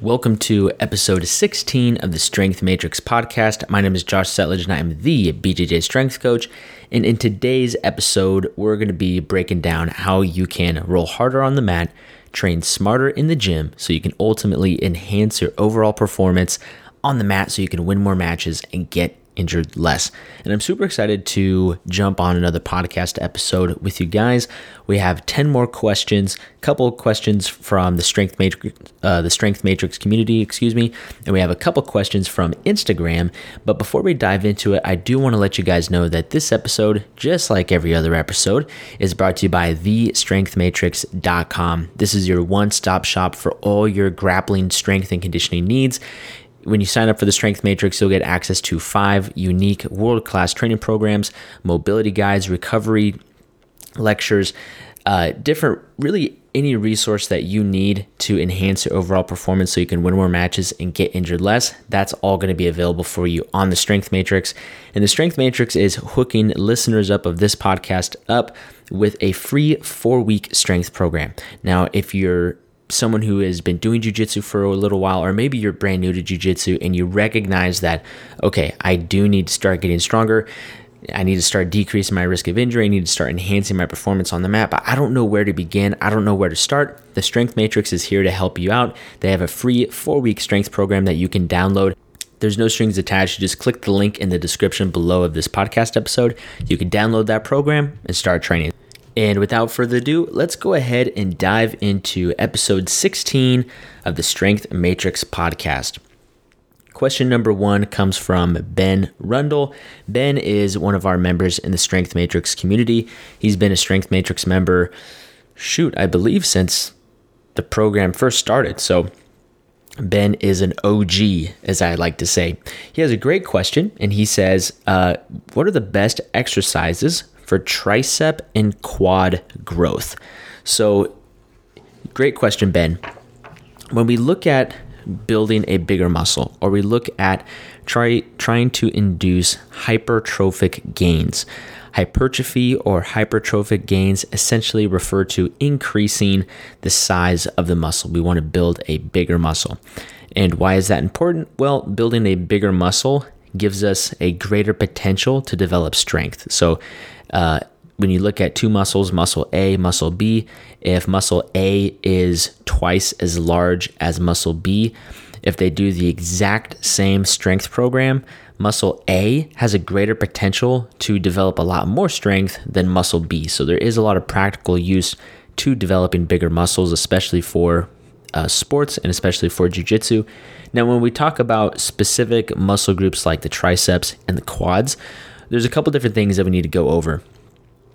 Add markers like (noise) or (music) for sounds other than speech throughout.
Welcome to episode 16 of the Strength Matrix podcast. My name is Josh Settlage and I am the BJJ Strength Coach. And in today's episode, we're going to be breaking down how you can roll harder on the mat, train smarter in the gym so you can ultimately enhance your overall performance on the mat so you can win more matches and get injured less. And I'm super excited to jump on another podcast episode with you guys. We have 10 more questions, a couple questions from the Strength Matrix uh, the Strength Matrix community, excuse me, and we have a couple questions from Instagram. But before we dive into it, I do want to let you guys know that this episode, just like every other episode, is brought to you by thestrengthmatrix.com. This is your one-stop shop for all your grappling strength and conditioning needs when you sign up for the Strength Matrix, you'll get access to five unique world class training programs, mobility guides, recovery lectures, uh, different, really any resource that you need to enhance your overall performance so you can win more matches and get injured less. That's all going to be available for you on the Strength Matrix. And the Strength Matrix is hooking listeners up of this podcast up with a free four week strength program. Now, if you're someone who has been doing jujitsu for a little while, or maybe you're brand new to jujitsu and you recognize that, okay, I do need to start getting stronger. I need to start decreasing my risk of injury. I need to start enhancing my performance on the mat, but I don't know where to begin. I don't know where to start. The Strength Matrix is here to help you out. They have a free four week strength program that you can download. There's no strings attached. Just click the link in the description below of this podcast episode. You can download that program and start training. And without further ado, let's go ahead and dive into episode 16 of the Strength Matrix podcast. Question number one comes from Ben Rundle. Ben is one of our members in the Strength Matrix community. He's been a Strength Matrix member, shoot, I believe since the program first started. So Ben is an OG, as I like to say. He has a great question, and he says, uh, What are the best exercises for tricep and quad growth? So, great question, Ben. When we look at building a bigger muscle or we look at try, trying to induce hypertrophic gains, hypertrophy or hypertrophic gains essentially refer to increasing the size of the muscle. We want to build a bigger muscle. And why is that important? Well, building a bigger muscle gives us a greater potential to develop strength. So, uh, when you look at two muscles, muscle A, muscle B, if muscle A is twice as large as muscle B, if they do the exact same strength program, muscle A has a greater potential to develop a lot more strength than muscle B. So there is a lot of practical use to developing bigger muscles, especially for uh, sports and especially for jujitsu. Now, when we talk about specific muscle groups like the triceps and the quads, there's a couple different things that we need to go over.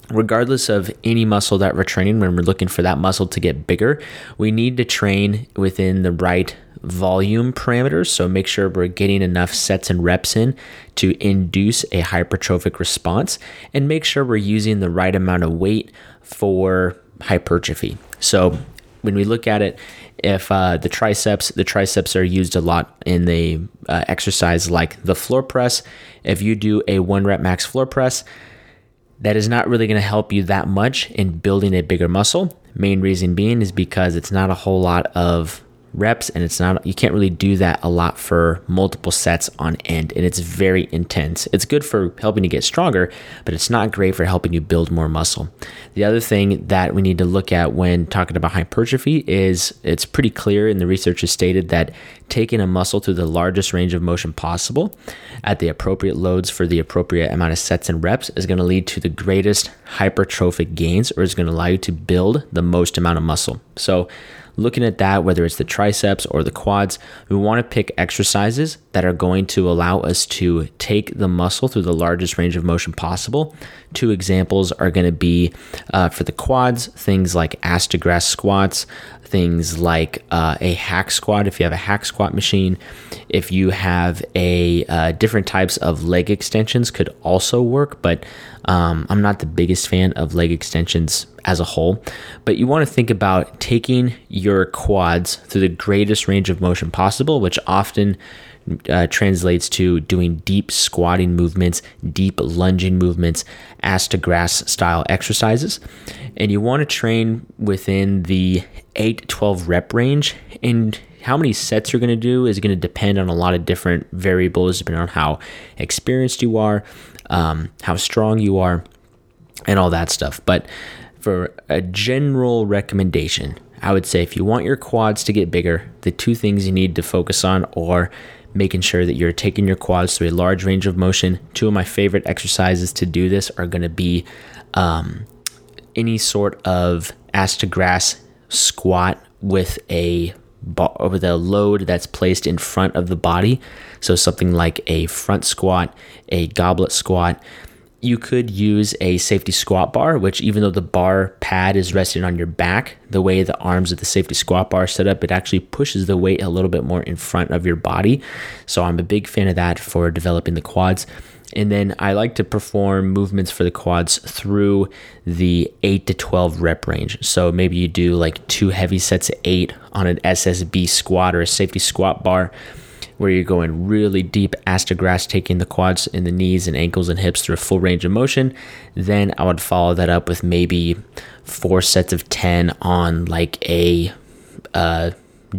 Regardless of any muscle that we're training, when we're looking for that muscle to get bigger, we need to train within the right volume parameters. So make sure we're getting enough sets and reps in to induce a hypertrophic response and make sure we're using the right amount of weight for hypertrophy. So when we look at it, if uh, the triceps, the triceps are used a lot in the uh, exercise like the floor press. If you do a one rep max floor press, that is not really going to help you that much in building a bigger muscle. Main reason being is because it's not a whole lot of reps and it's not you can't really do that a lot for multiple sets on end and it's very intense. It's good for helping you get stronger but it's not great for helping you build more muscle. The other thing that we need to look at when talking about hypertrophy is it's pretty clear and the research has stated that taking a muscle to the largest range of motion possible at the appropriate loads for the appropriate amount of sets and reps is going to lead to the greatest hypertrophic gains or is going to allow you to build the most amount of muscle. So looking at that, whether it's the triceps or the quads, we want to pick exercises that are going to allow us to take the muscle through the largest range of motion possible. Two examples are going to be uh, for the quads, things like ass squats, things like uh, a hack squat if you have a hack squat machine. If you have a uh, different types of leg extensions could also work, but um, I'm not the biggest fan of leg extensions as a whole, but you want to think about taking your quads through the greatest range of motion possible, which often uh, translates to doing deep squatting movements, deep lunging movements, ass to grass style exercises. And you want to train within the 8 12 rep range and how many sets you're going to do is going to depend on a lot of different variables, depending on how experienced you are, um, how strong you are, and all that stuff. But for a general recommendation, I would say if you want your quads to get bigger, the two things you need to focus on are making sure that you're taking your quads through a large range of motion. Two of my favorite exercises to do this are going to be um, any sort of ass to grass squat with a over the load that's placed in front of the body. So something like a front squat, a goblet squat, you could use a safety squat bar, which even though the bar pad is resting on your back, the way the arms of the safety squat bar set up, it actually pushes the weight a little bit more in front of your body. So I'm a big fan of that for developing the quads. And then I like to perform movements for the quads through the 8 to 12 rep range. So maybe you do like two heavy sets of eight on an SSB squat or a safety squat bar where you're going really deep ass to grass, taking the quads and the knees and ankles and hips through a full range of motion. Then I would follow that up with maybe four sets of 10 on like a uh,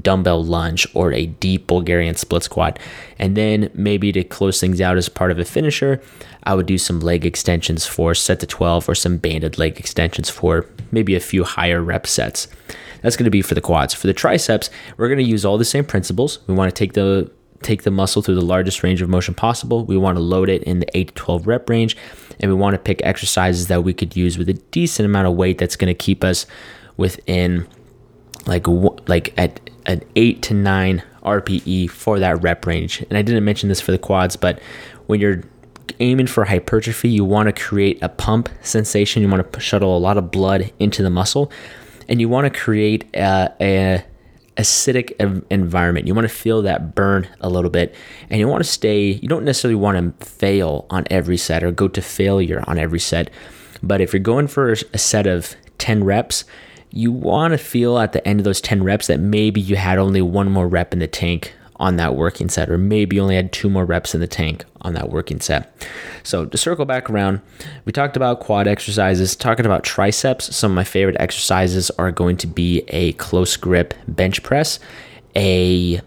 dumbbell lunge or a deep Bulgarian split squat. And then maybe to close things out as part of a finisher, I would do some leg extensions for set to 12 or some banded leg extensions for maybe a few higher rep sets. That's going to be for the quads. For the triceps, we're going to use all the same principles. We want to take the take the muscle through the largest range of motion possible. We want to load it in the 8 to 12 rep range, and we want to pick exercises that we could use with a decent amount of weight that's going to keep us within like like at an 8 to 9 RPE for that rep range. And I didn't mention this for the quads, but when you're aiming for hypertrophy, you want to create a pump sensation. You want to shuttle a lot of blood into the muscle, and you want to create uh, a, a acidic environment. You want to feel that burn a little bit and you want to stay, you don't necessarily want to fail on every set or go to failure on every set. But if you're going for a set of 10 reps, you want to feel at the end of those 10 reps that maybe you had only one more rep in the tank on that working set, or maybe you only had two more reps in the tank on that working set. So, to circle back around, we talked about quad exercises, talking about triceps. Some of my favorite exercises are going to be a close grip bench press, a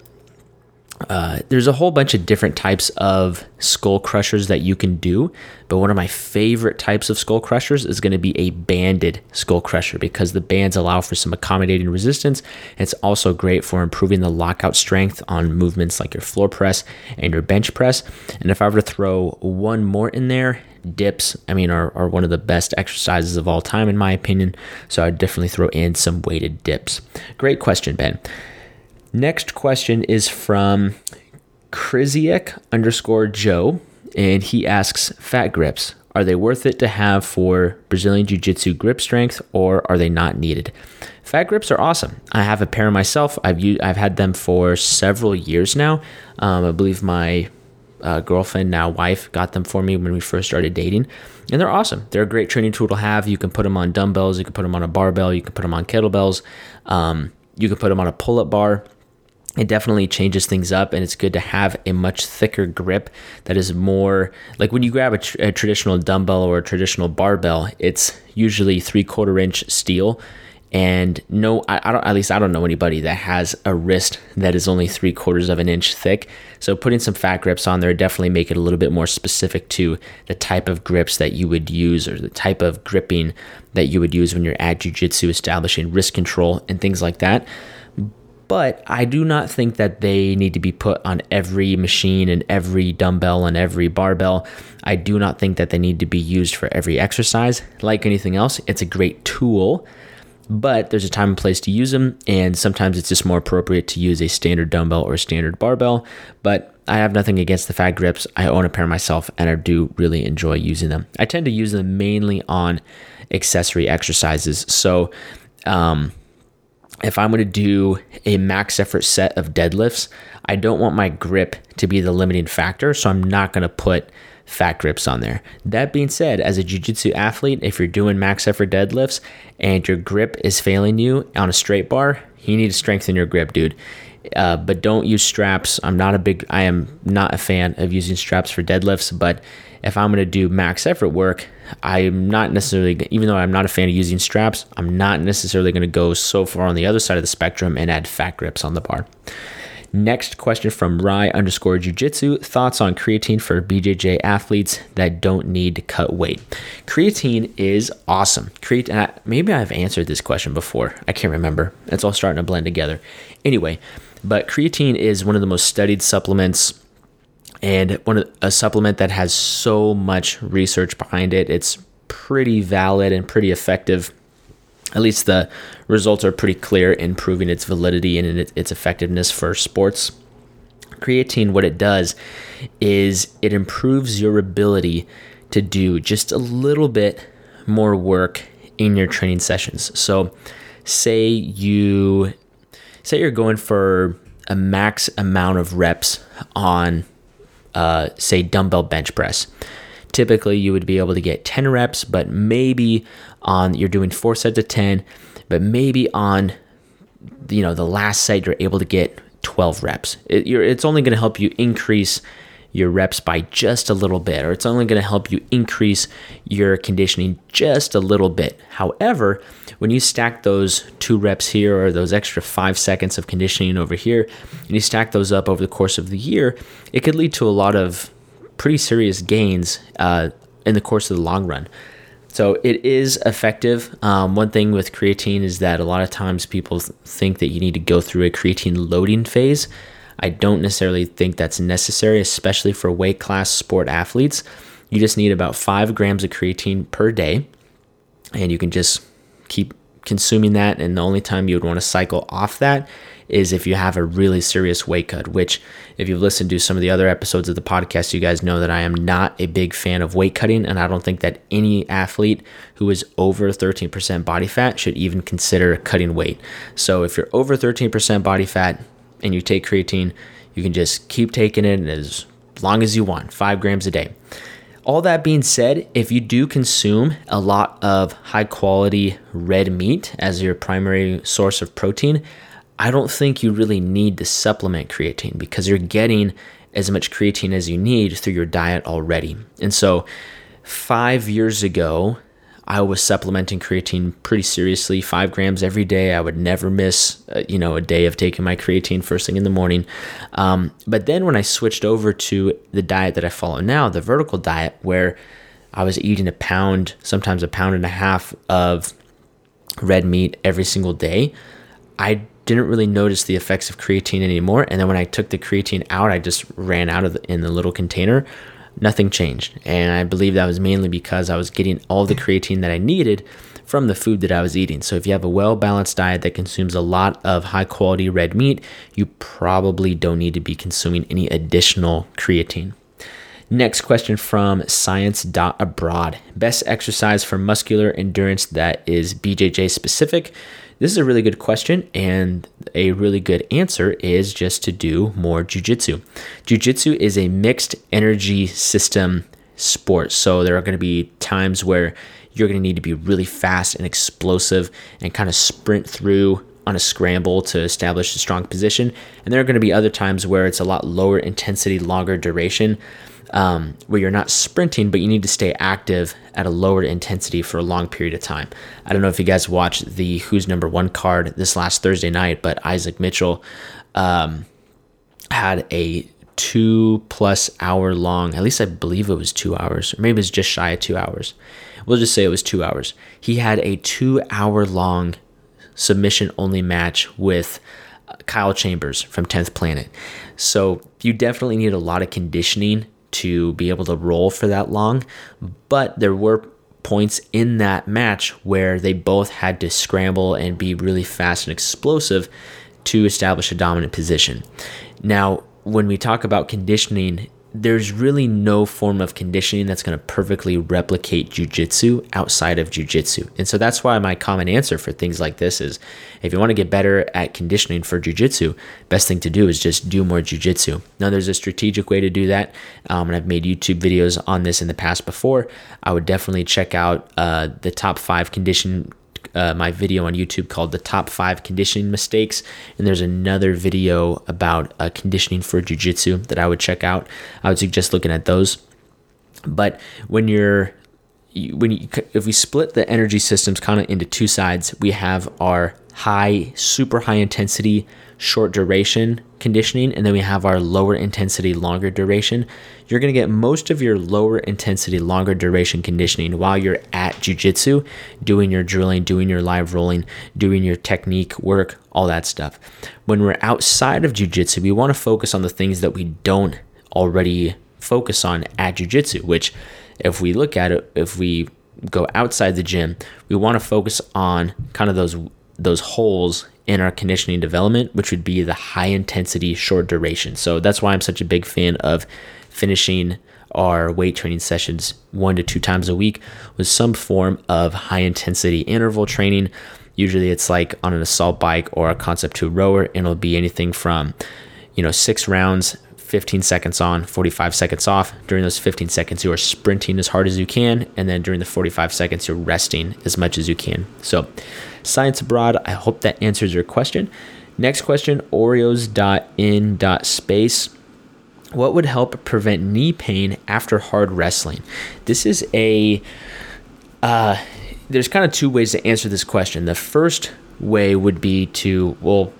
uh, there's a whole bunch of different types of skull crushers that you can do, but one of my favorite types of skull crushers is going to be a banded skull crusher because the bands allow for some accommodating resistance. It's also great for improving the lockout strength on movements like your floor press and your bench press. And if I were to throw one more in there, dips, I mean, are, are one of the best exercises of all time, in my opinion. So I'd definitely throw in some weighted dips. Great question, Ben. Next question is from Kriziak underscore Joe, and he asks Fat grips. Are they worth it to have for Brazilian Jiu Jitsu grip strength or are they not needed? Fat grips are awesome. I have a pair myself. I've used, I've had them for several years now. Um, I believe my uh, girlfriend, now wife, got them for me when we first started dating. And they're awesome. They're a great training tool to have. You can put them on dumbbells, you can put them on a barbell, you can put them on kettlebells, um, you can put them on a pull up bar it definitely changes things up and it's good to have a much thicker grip that is more like when you grab a, tr- a traditional dumbbell or a traditional barbell it's usually three quarter inch steel and no I, I, don't at least i don't know anybody that has a wrist that is only three quarters of an inch thick. So putting some fat grips on there definitely make it a little bit more specific to the type of grips that you would use or the type of gripping that you would use when you're at jiu-jitsu establishing wrist control and things like that but I do not think that they need to be put on every machine and every dumbbell and every barbell. I do not think that they need to be used for every exercise. Like anything else, it's a great tool, but there's a time and place to use them, and sometimes it's just more appropriate to use a standard dumbbell or a standard barbell. But I have nothing against the fat grips. I own a pair myself, and I do really enjoy using them. I tend to use them mainly on accessory exercises. So, um, if I'm going to do a max effort set of deadlifts, I don't want my grip to be the limiting factor. So I'm not going to put fat grips on there. That being said, as a jiu-jitsu athlete, if you're doing max effort deadlifts and your grip is failing you on a straight bar, you need to strengthen your grip, dude. Uh, but don't use straps. I'm not a big, I am not a fan of using straps for deadlifts. But if I'm going to do max effort work, I'm not necessarily, even though I'm not a fan of using straps, I'm not necessarily going to go so far on the other side of the spectrum and add fat grips on the bar. Next question from Rye underscore Jiu-Jitsu. Thoughts on creatine for BJJ athletes that don't need to cut weight? Creatine is awesome. Creatine, uh, maybe I've answered this question before. I can't remember. It's all starting to blend together. Anyway, but creatine is one of the most studied supplements and one a supplement that has so much research behind it. It's pretty valid and pretty effective. At least the results are pretty clear in proving its validity and its effectiveness for sports. Creatine, what it does is it improves your ability to do just a little bit more work in your training sessions. So, say you say you're going for a max amount of reps on uh, say dumbbell bench press. Typically, you would be able to get 10 reps, but maybe on you're doing four sets of 10, but maybe on you know the last set you're able to get 12 reps. It, it's only going to help you increase your reps by just a little bit, or it's only going to help you increase your conditioning just a little bit. However, when you stack those two reps here or those extra five seconds of conditioning over here, and you stack those up over the course of the year, it could lead to a lot of pretty serious gains uh, in the course of the long run. So it is effective. Um, one thing with creatine is that a lot of times people think that you need to go through a creatine loading phase. I don't necessarily think that's necessary, especially for weight class sport athletes. You just need about five grams of creatine per day, and you can just keep consuming that. And the only time you would want to cycle off that is if you have a really serious weight cut, which, if you've listened to some of the other episodes of the podcast, you guys know that I am not a big fan of weight cutting. And I don't think that any athlete who is over 13% body fat should even consider cutting weight. So if you're over 13% body fat, and you take creatine, you can just keep taking it as long as you want, five grams a day. All that being said, if you do consume a lot of high quality red meat as your primary source of protein, I don't think you really need to supplement creatine because you're getting as much creatine as you need through your diet already. And so, five years ago, I was supplementing creatine pretty seriously, five grams every day. I would never miss, uh, you know, a day of taking my creatine first thing in the morning. Um, but then when I switched over to the diet that I follow now, the vertical diet, where I was eating a pound, sometimes a pound and a half of red meat every single day, I didn't really notice the effects of creatine anymore. And then when I took the creatine out, I just ran out of the, in the little container nothing changed. And I believe that was mainly because I was getting all the creatine that I needed from the food that I was eating. So if you have a well balanced diet that consumes a lot of high quality red meat, you probably don't need to be consuming any additional creatine. Next question from Science Abroad. Best exercise for muscular endurance that is BJJ specific. This is a really good question, and a really good answer is just to do more jujitsu. Jujitsu is a mixed energy system sport. So there are going to be times where you're going to need to be really fast and explosive and kind of sprint through on a scramble to establish a strong position. And there are going to be other times where it's a lot lower intensity, longer duration um, where you're not sprinting, but you need to stay active at a lower intensity for a long period of time. I don't know if you guys watched the Who's Number One card this last Thursday night, but Isaac Mitchell um, had a two plus hour long, at least I believe it was two hours, or maybe it was just shy of two hours. We'll just say it was two hours. He had a two hour long submission only match with Kyle Chambers from 10th Planet. So you definitely need a lot of conditioning to be able to roll for that long. But there were points in that match where they both had to scramble and be really fast and explosive to establish a dominant position. Now, when we talk about conditioning, there's really no form of conditioning that's going to perfectly replicate jujitsu outside of jujitsu. And so that's why my common answer for things like this is if you want to get better at conditioning for jujitsu, best thing to do is just do more jujitsu. Now, there's a strategic way to do that. Um, and I've made YouTube videos on this in the past before. I would definitely check out uh, the top five condition uh, my video on YouTube called The Top 5 Conditioning Mistakes. And there's another video about uh, conditioning for Jiu Jitsu that I would check out. I would suggest looking at those. But when you're when you, if we split the energy systems kind of into two sides, we have our high, super high intensity, short duration conditioning, and then we have our lower intensity, longer duration. You're going to get most of your lower intensity, longer duration conditioning while you're at jujitsu, doing your drilling, doing your live rolling, doing your technique work, all that stuff. When we're outside of jujitsu, we want to focus on the things that we don't already focus on at jujitsu, which if we look at it, if we go outside the gym, we want to focus on kind of those those holes in our conditioning development, which would be the high intensity, short duration. So that's why I'm such a big fan of finishing our weight training sessions one to two times a week with some form of high intensity interval training. Usually it's like on an assault bike or a concept two rower, and it'll be anything from, you know, six rounds 15 seconds on, 45 seconds off. During those 15 seconds, you are sprinting as hard as you can. And then during the 45 seconds, you're resting as much as you can. So, science abroad, I hope that answers your question. Next question Oreos.in.space. What would help prevent knee pain after hard wrestling? This is a, uh, there's kind of two ways to answer this question. The first way would be to, well,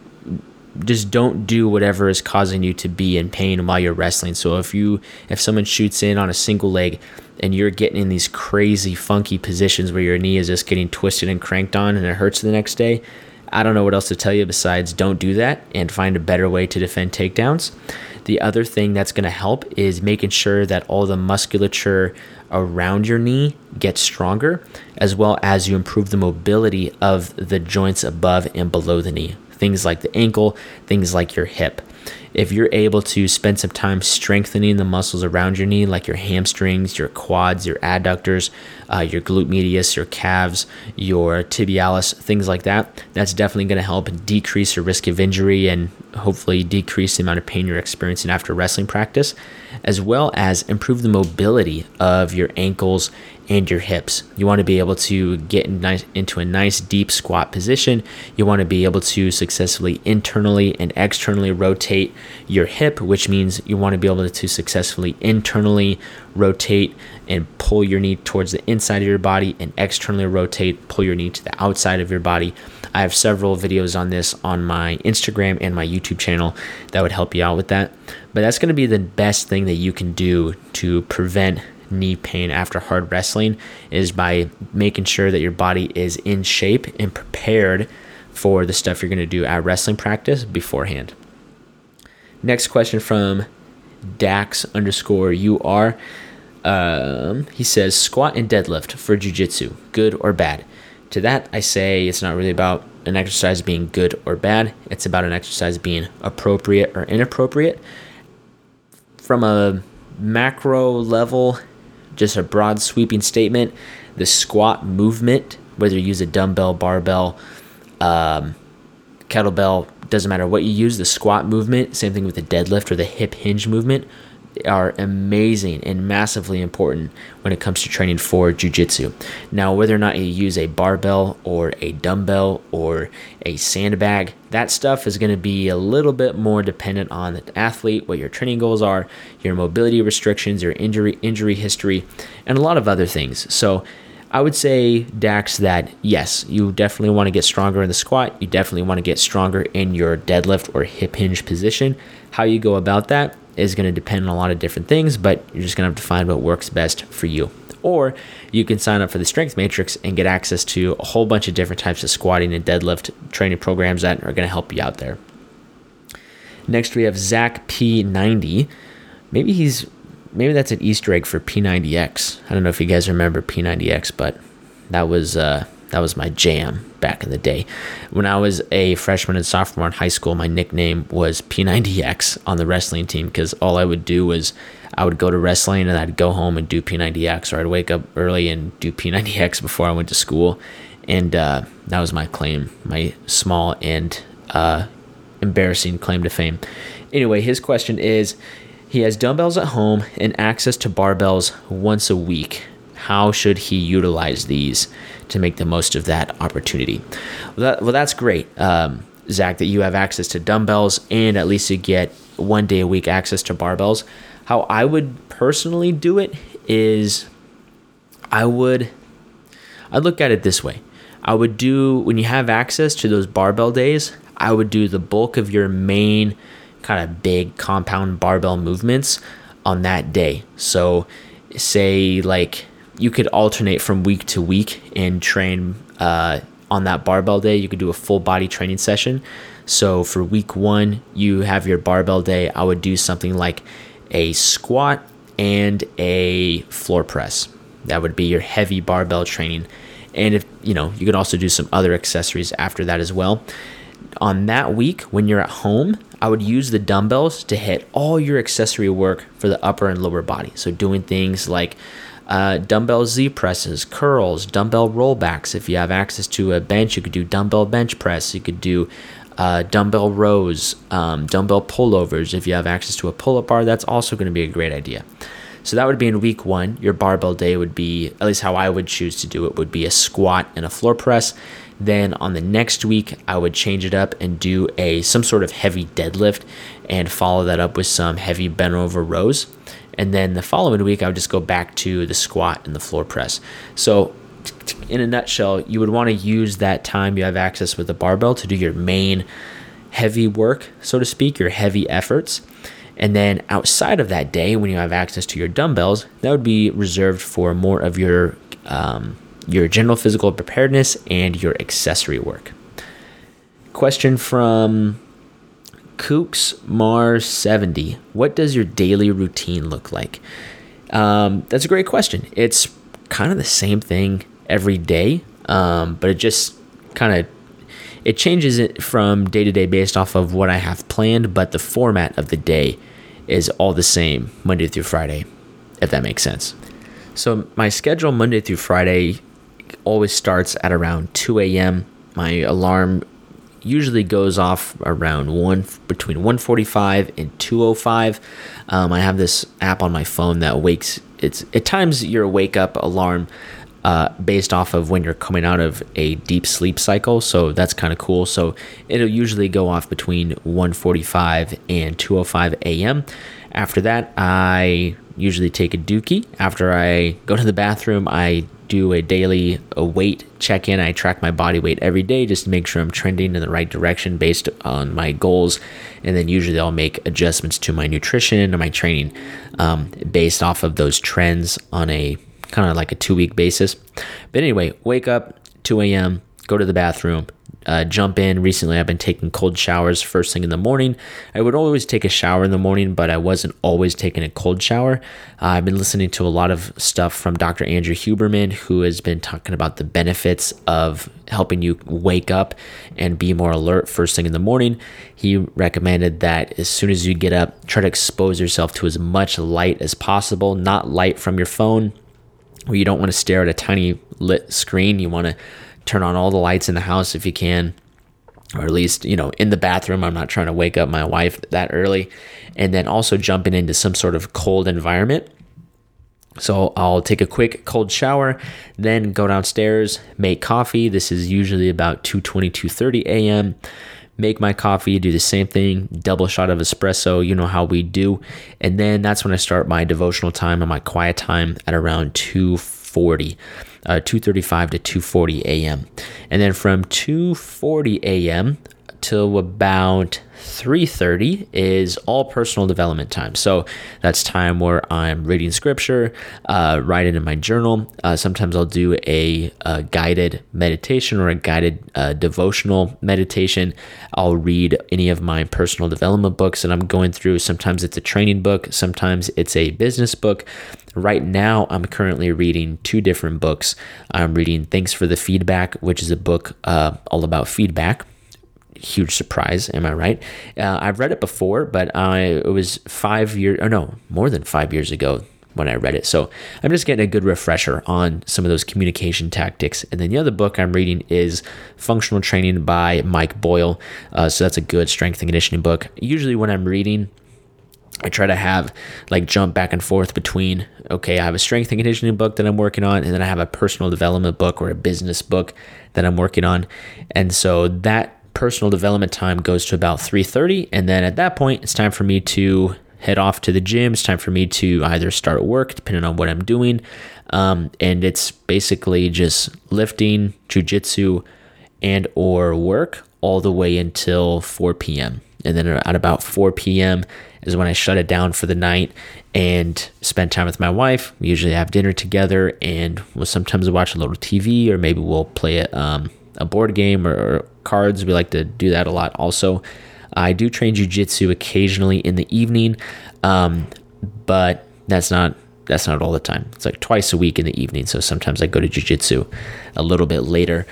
just don't do whatever is causing you to be in pain while you're wrestling. So if you if someone shoots in on a single leg and you're getting in these crazy funky positions where your knee is just getting twisted and cranked on and it hurts the next day, I don't know what else to tell you besides don't do that and find a better way to defend takedowns. The other thing that's going to help is making sure that all the musculature around your knee gets stronger, as well as you improve the mobility of the joints above and below the knee things like the ankle, things like your hip. If you're able to spend some time strengthening the muscles around your knee, like your hamstrings, your quads, your adductors, uh, your glute medius, your calves, your tibialis, things like that, that's definitely going to help decrease your risk of injury and hopefully decrease the amount of pain you're experiencing after wrestling practice, as well as improve the mobility of your ankles and your hips. You want to be able to get nice, into a nice deep squat position. You want to be able to successfully internally and externally rotate your hip, which means you want to be able to successfully internally rotate and pull your knee towards the inside of your body and externally rotate, pull your knee to the outside of your body. I have several videos on this on my Instagram and my YouTube channel that would help you out with that. But that's going to be the best thing that you can do to prevent knee pain after hard wrestling is by making sure that your body is in shape and prepared for the stuff you're going to do at wrestling practice beforehand. Next question from Dax underscore UR. Um, he says squat and deadlift for jujitsu, good or bad? To that, I say it's not really about an exercise being good or bad. It's about an exercise being appropriate or inappropriate. From a macro level, just a broad sweeping statement. The squat movement, whether you use a dumbbell, barbell, um, kettlebell, doesn't matter what you use, the squat movement, same thing with the deadlift or the hip hinge movement, are amazing and massively important when it comes to training for jujitsu. Now, whether or not you use a barbell or a dumbbell or a sandbag, that stuff is going to be a little bit more dependent on the athlete, what your training goals are, your mobility restrictions, your injury injury history, and a lot of other things. So, I would say, Dax, that yes, you definitely want to get stronger in the squat. You definitely want to get stronger in your deadlift or hip hinge position. How you go about that is going to depend on a lot of different things, but you're just going to have to find what works best for you. Or you can sign up for the Strength Matrix and get access to a whole bunch of different types of squatting and deadlift training programs that are going to help you out there. Next, we have Zach P90. Maybe he's maybe that's an Easter egg for P90X. I don't know if you guys remember P90X, but that was uh, that was my jam back in the day. When I was a freshman and sophomore in high school, my nickname was P90X on the wrestling team because all I would do was I would go to wrestling and I'd go home and do P90X, or I'd wake up early and do P90X before I went to school. And uh, that was my claim, my small and uh, embarrassing claim to fame. Anyway, his question is he has dumbbells at home and access to barbells once a week. How should he utilize these? To make the most of that opportunity. Well, that, well that's great, um, Zach, that you have access to dumbbells and at least you get one day a week access to barbells. How I would personally do it is I would I look at it this way. I would do when you have access to those barbell days, I would do the bulk of your main kind of big compound barbell movements on that day. So say like you could alternate from week to week and train uh, on that barbell day. You could do a full body training session. So for week one, you have your barbell day. I would do something like a squat and a floor press. That would be your heavy barbell training. And if you know, you could also do some other accessories after that as well. On that week, when you're at home, I would use the dumbbells to hit all your accessory work for the upper and lower body. So doing things like uh, dumbbell Z presses, curls, dumbbell rollbacks. If you have access to a bench, you could do dumbbell bench press. You could do uh, dumbbell rows, um, dumbbell pullovers. If you have access to a pull up bar, that's also going to be a great idea. So that would be in week one. Your barbell day would be, at least how I would choose to do it, would be a squat and a floor press. Then on the next week, I would change it up and do a some sort of heavy deadlift and follow that up with some heavy bent over rows. And then the following week, I would just go back to the squat and the floor press. So, in a nutshell, you would want to use that time you have access with the barbell to do your main heavy work, so to speak, your heavy efforts. And then outside of that day, when you have access to your dumbbells, that would be reserved for more of your um, your general physical preparedness and your accessory work. Question from Kooks Mars 70. What does your daily routine look like? Um, that's a great question. It's kind of the same thing every day, um, but it just kind of it changes it from day to day based off of what I have planned, but the format of the day is all the same Monday through Friday, if that makes sense. So my schedule Monday through Friday always starts at around 2 a.m. My alarm usually goes off around one between 1:45 and 2:05. Um, I have this app on my phone that wakes. It's at times your wake up alarm uh, based off of when you're coming out of a deep sleep cycle. So that's kind of cool. So it'll usually go off between 1:45 and 2:05 a.m. After that, I usually take a dookie. After I go to the bathroom, I do a daily a weight check in. I track my body weight every day just to make sure I'm trending in the right direction based on my goals. And then usually I'll make adjustments to my nutrition and my training um, based off of those trends on a kind of like a two week basis. But anyway, wake up 2 a.m., go to the bathroom, uh, jump in. Recently, I've been taking cold showers first thing in the morning. I would always take a shower in the morning, but I wasn't always taking a cold shower. Uh, I've been listening to a lot of stuff from Dr. Andrew Huberman, who has been talking about the benefits of helping you wake up and be more alert first thing in the morning. He recommended that as soon as you get up, try to expose yourself to as much light as possible, not light from your phone. Where you don't want to stare at a tiny lit screen. You want to turn on all the lights in the house if you can or at least you know in the bathroom. I'm not trying to wake up my wife that early. And then also jumping into some sort of cold environment. So i'll take a quick cold shower then go downstairs make coffee. This is usually about 2.20 2.30 a.m make my coffee do the same thing double shot of espresso you know how we do. And then that's when i start my devotional time and my quiet time at around 2.40 uh, Uh, 2:35 to 2:40 a.m. And then from 2:40 a.m. till about 3.30 is all personal development time. So that's time where i'm reading scripture uh, writing in my journal. Uh, sometimes i'll do a, a, guided meditation or a guided uh, devotional meditation. I'll read any of my personal development books that i'm going through. Sometimes it's a training book. Sometimes it's a business book. Right now i'm currently reading two different books. I'm reading thanks for the feedback which is a book uh, all about feedback huge surprise. Am I right? Uh, I've read it before, but I, it was five years, or no, more than five years ago when I read it. So I'm just getting a good refresher on some of those communication tactics. And then the other book I'm reading is Functional Training by Mike Boyle. Uh, so that's a good strength and conditioning book. Usually when I'm reading, I try to have like jump back and forth between okay, I have a strength and conditioning book that I'm working on, and then I have a personal development book or a business book that I'm working on. And so that personal development time goes to about 3:30 and then at that point it's time for me to head off to the gym. It's time for me to either start work, depending on what I'm doing. Um, and it's basically just lifting, jujitsu, and or work all the way until 4 p.m. And then at about 4 p.m. is when I shut it down for the night and spend time with my wife. We usually have dinner together and we'll sometimes watch a little TV or maybe we'll play um, a board game or, cards. We like to do that a lot also. I do train jujitsu occasionally in the evening, um, but that's not that's not all the time. It's like twice a week in the evening. So sometimes I go to jujitsu a little bit later.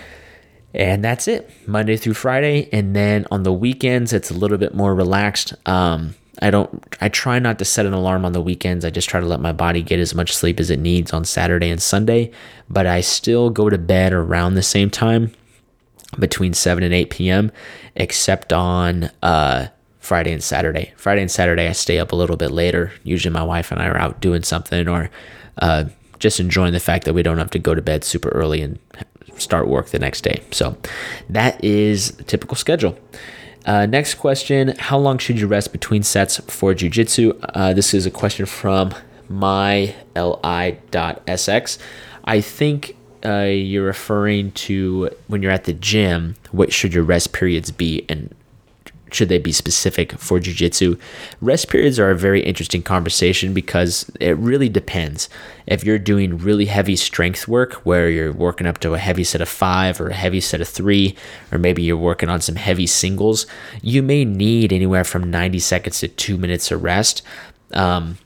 And that's it, Monday through Friday. And then on the weekends, it's a little bit more relaxed. Um, I don't, I try not to set an alarm on the weekends. I just try to let my body get as much sleep as it needs on Saturday and Sunday. But I still go to bed around the same time between 7 and 8 p.m., except on uh, Friday and Saturday. Friday and Saturday, I stay up a little bit later. Usually, my wife and I are out doing something or uh, just enjoying the fact that we don't have to go to bed super early and start work the next day. So, that is typical schedule. Uh, next question How long should you rest between sets for jujitsu? Uh, this is a question from myli.sx. I think uh, you're referring to when you're at the gym, what should your rest periods be and should they be specific for jujitsu? Rest periods are a very interesting conversation because it really depends. If you're doing really heavy strength work where you're working up to a heavy set of five or a heavy set of three, or maybe you're working on some heavy singles, you may need anywhere from 90 seconds to two minutes of rest. Um,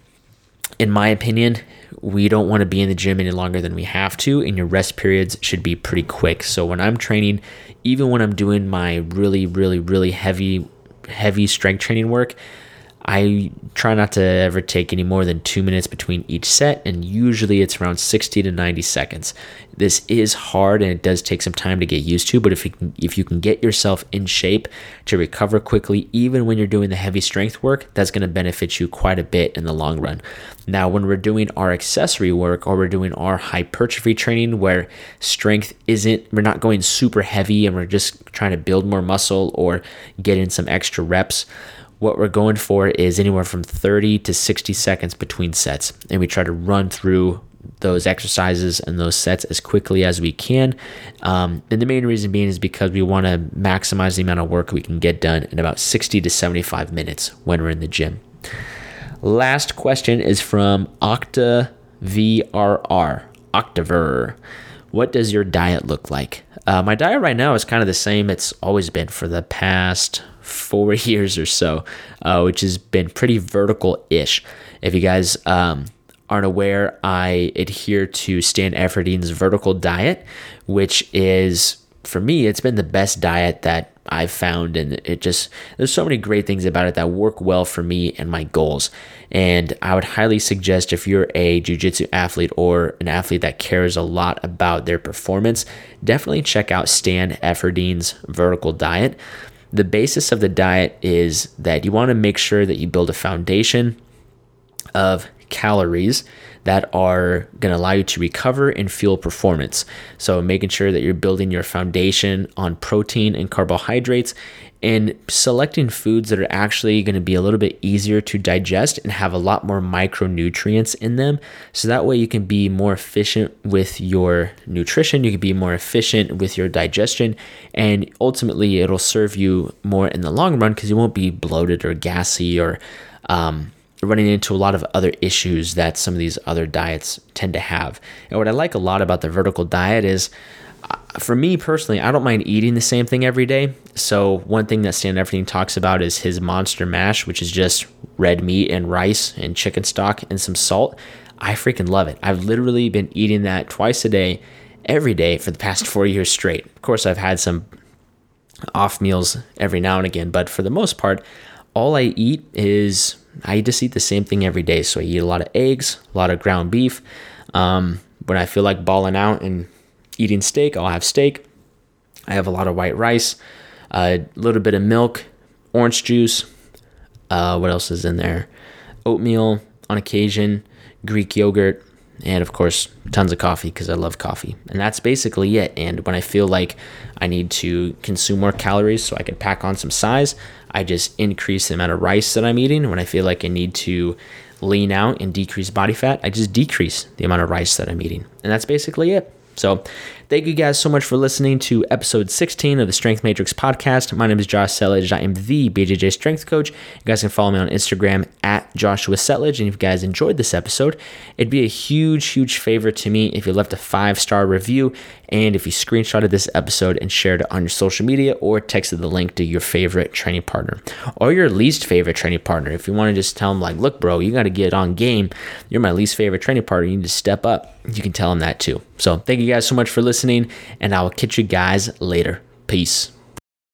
in my opinion, we don't want to be in the gym any longer than we have to, and your rest periods should be pretty quick. So when I'm training, even when I'm doing my really, really, really heavy, heavy strength training work, I try not to ever take any more than two minutes between each set, and usually it's around 60 to 90 seconds. This is hard and it does take some time to get used to, but if you can, if you can get yourself in shape to recover quickly, even when you're doing the heavy strength work, that's going to benefit you quite a bit in the long run. Now, when we're doing our accessory work or we're doing our hypertrophy training where strength isn't, we're not going super heavy and we're just trying to build more muscle or get in some extra reps what we're going for is anywhere from 30 to 60 seconds between sets. And we try to run through those exercises and those sets as quickly as we can. Um, and the main reason being is because we want to maximize the amount of work we can get done in about 60 to 75 minutes when we're in the gym. Last question is from Octa VRR. Octaver. What does your diet look like? Uh, my diet right now is kind of the same it's always been for the past four (laughs) years or so, uh, which has been pretty vertical ish. If you guys um, aren't aware, I adhere to Stan Efferding's vertical diet, which is, for me, it's been the best diet that I've found. And it just, there's so many great things about it that work well for me and my goals. And I would highly suggest if you're a jujitsu athlete or an athlete that cares a lot about their performance, definitely check out Stan Efferding's vertical diet. The basis of the diet is that you want to make sure that you build a foundation of calories that are going to allow you to recover and fuel performance. So, making sure that you're building your foundation on protein and carbohydrates and selecting foods that are actually going to be a little bit easier to digest and have a lot more micronutrients in them. So that way you can be more efficient with your nutrition, you can be more efficient with your digestion, and ultimately it'll serve you more in the long run because you won't be bloated or gassy or um, running into a lot of other issues that some of these other diets tend to have. And what I like a lot about the vertical diet is for me personally, I don't mind eating the same thing every day. So one thing that Stan Efferding talks about is his monster mash, which is just red meat and rice and chicken stock and some salt. I freaking love it. I've literally been eating that twice a day, every day for the past four years straight. Of course, I've had some off meals every now and again, but for the most part, all I eat is I just eat the same thing every day. So I eat a lot of eggs, a lot of ground beef. Um, when I feel like balling out and eating steak, I'll have steak. I have a lot of white rice, a little bit of milk, orange juice. Uh, what else is in there? Oatmeal on occasion, Greek yogurt, and of course, tons of coffee because I love coffee. And that's basically it. And when I feel like I need to consume more calories so I can pack on some size, I just increase the amount of rice that I'm eating. When I feel like I need to lean out and decrease body fat, I just decrease the amount of rice that I'm eating. And that's basically it. So, thank you guys so much for listening to episode 16 of the Strength Matrix podcast. My name is Josh Settlage. I am the BJJ Strength Coach. You guys can follow me on Instagram at Joshua Settlage. And if you guys enjoyed this episode, it'd be a huge, huge favor to me if you left a five star review and if you screenshotted this episode and shared it on your social media or texted the link to your favorite training partner or your least favorite training partner. If you want to just tell them, like, look, bro, you got to get on game. You're my least favorite training partner. You need to step up. You can tell them that too. So thank you guys so much for listening, and I will catch you guys later. Peace.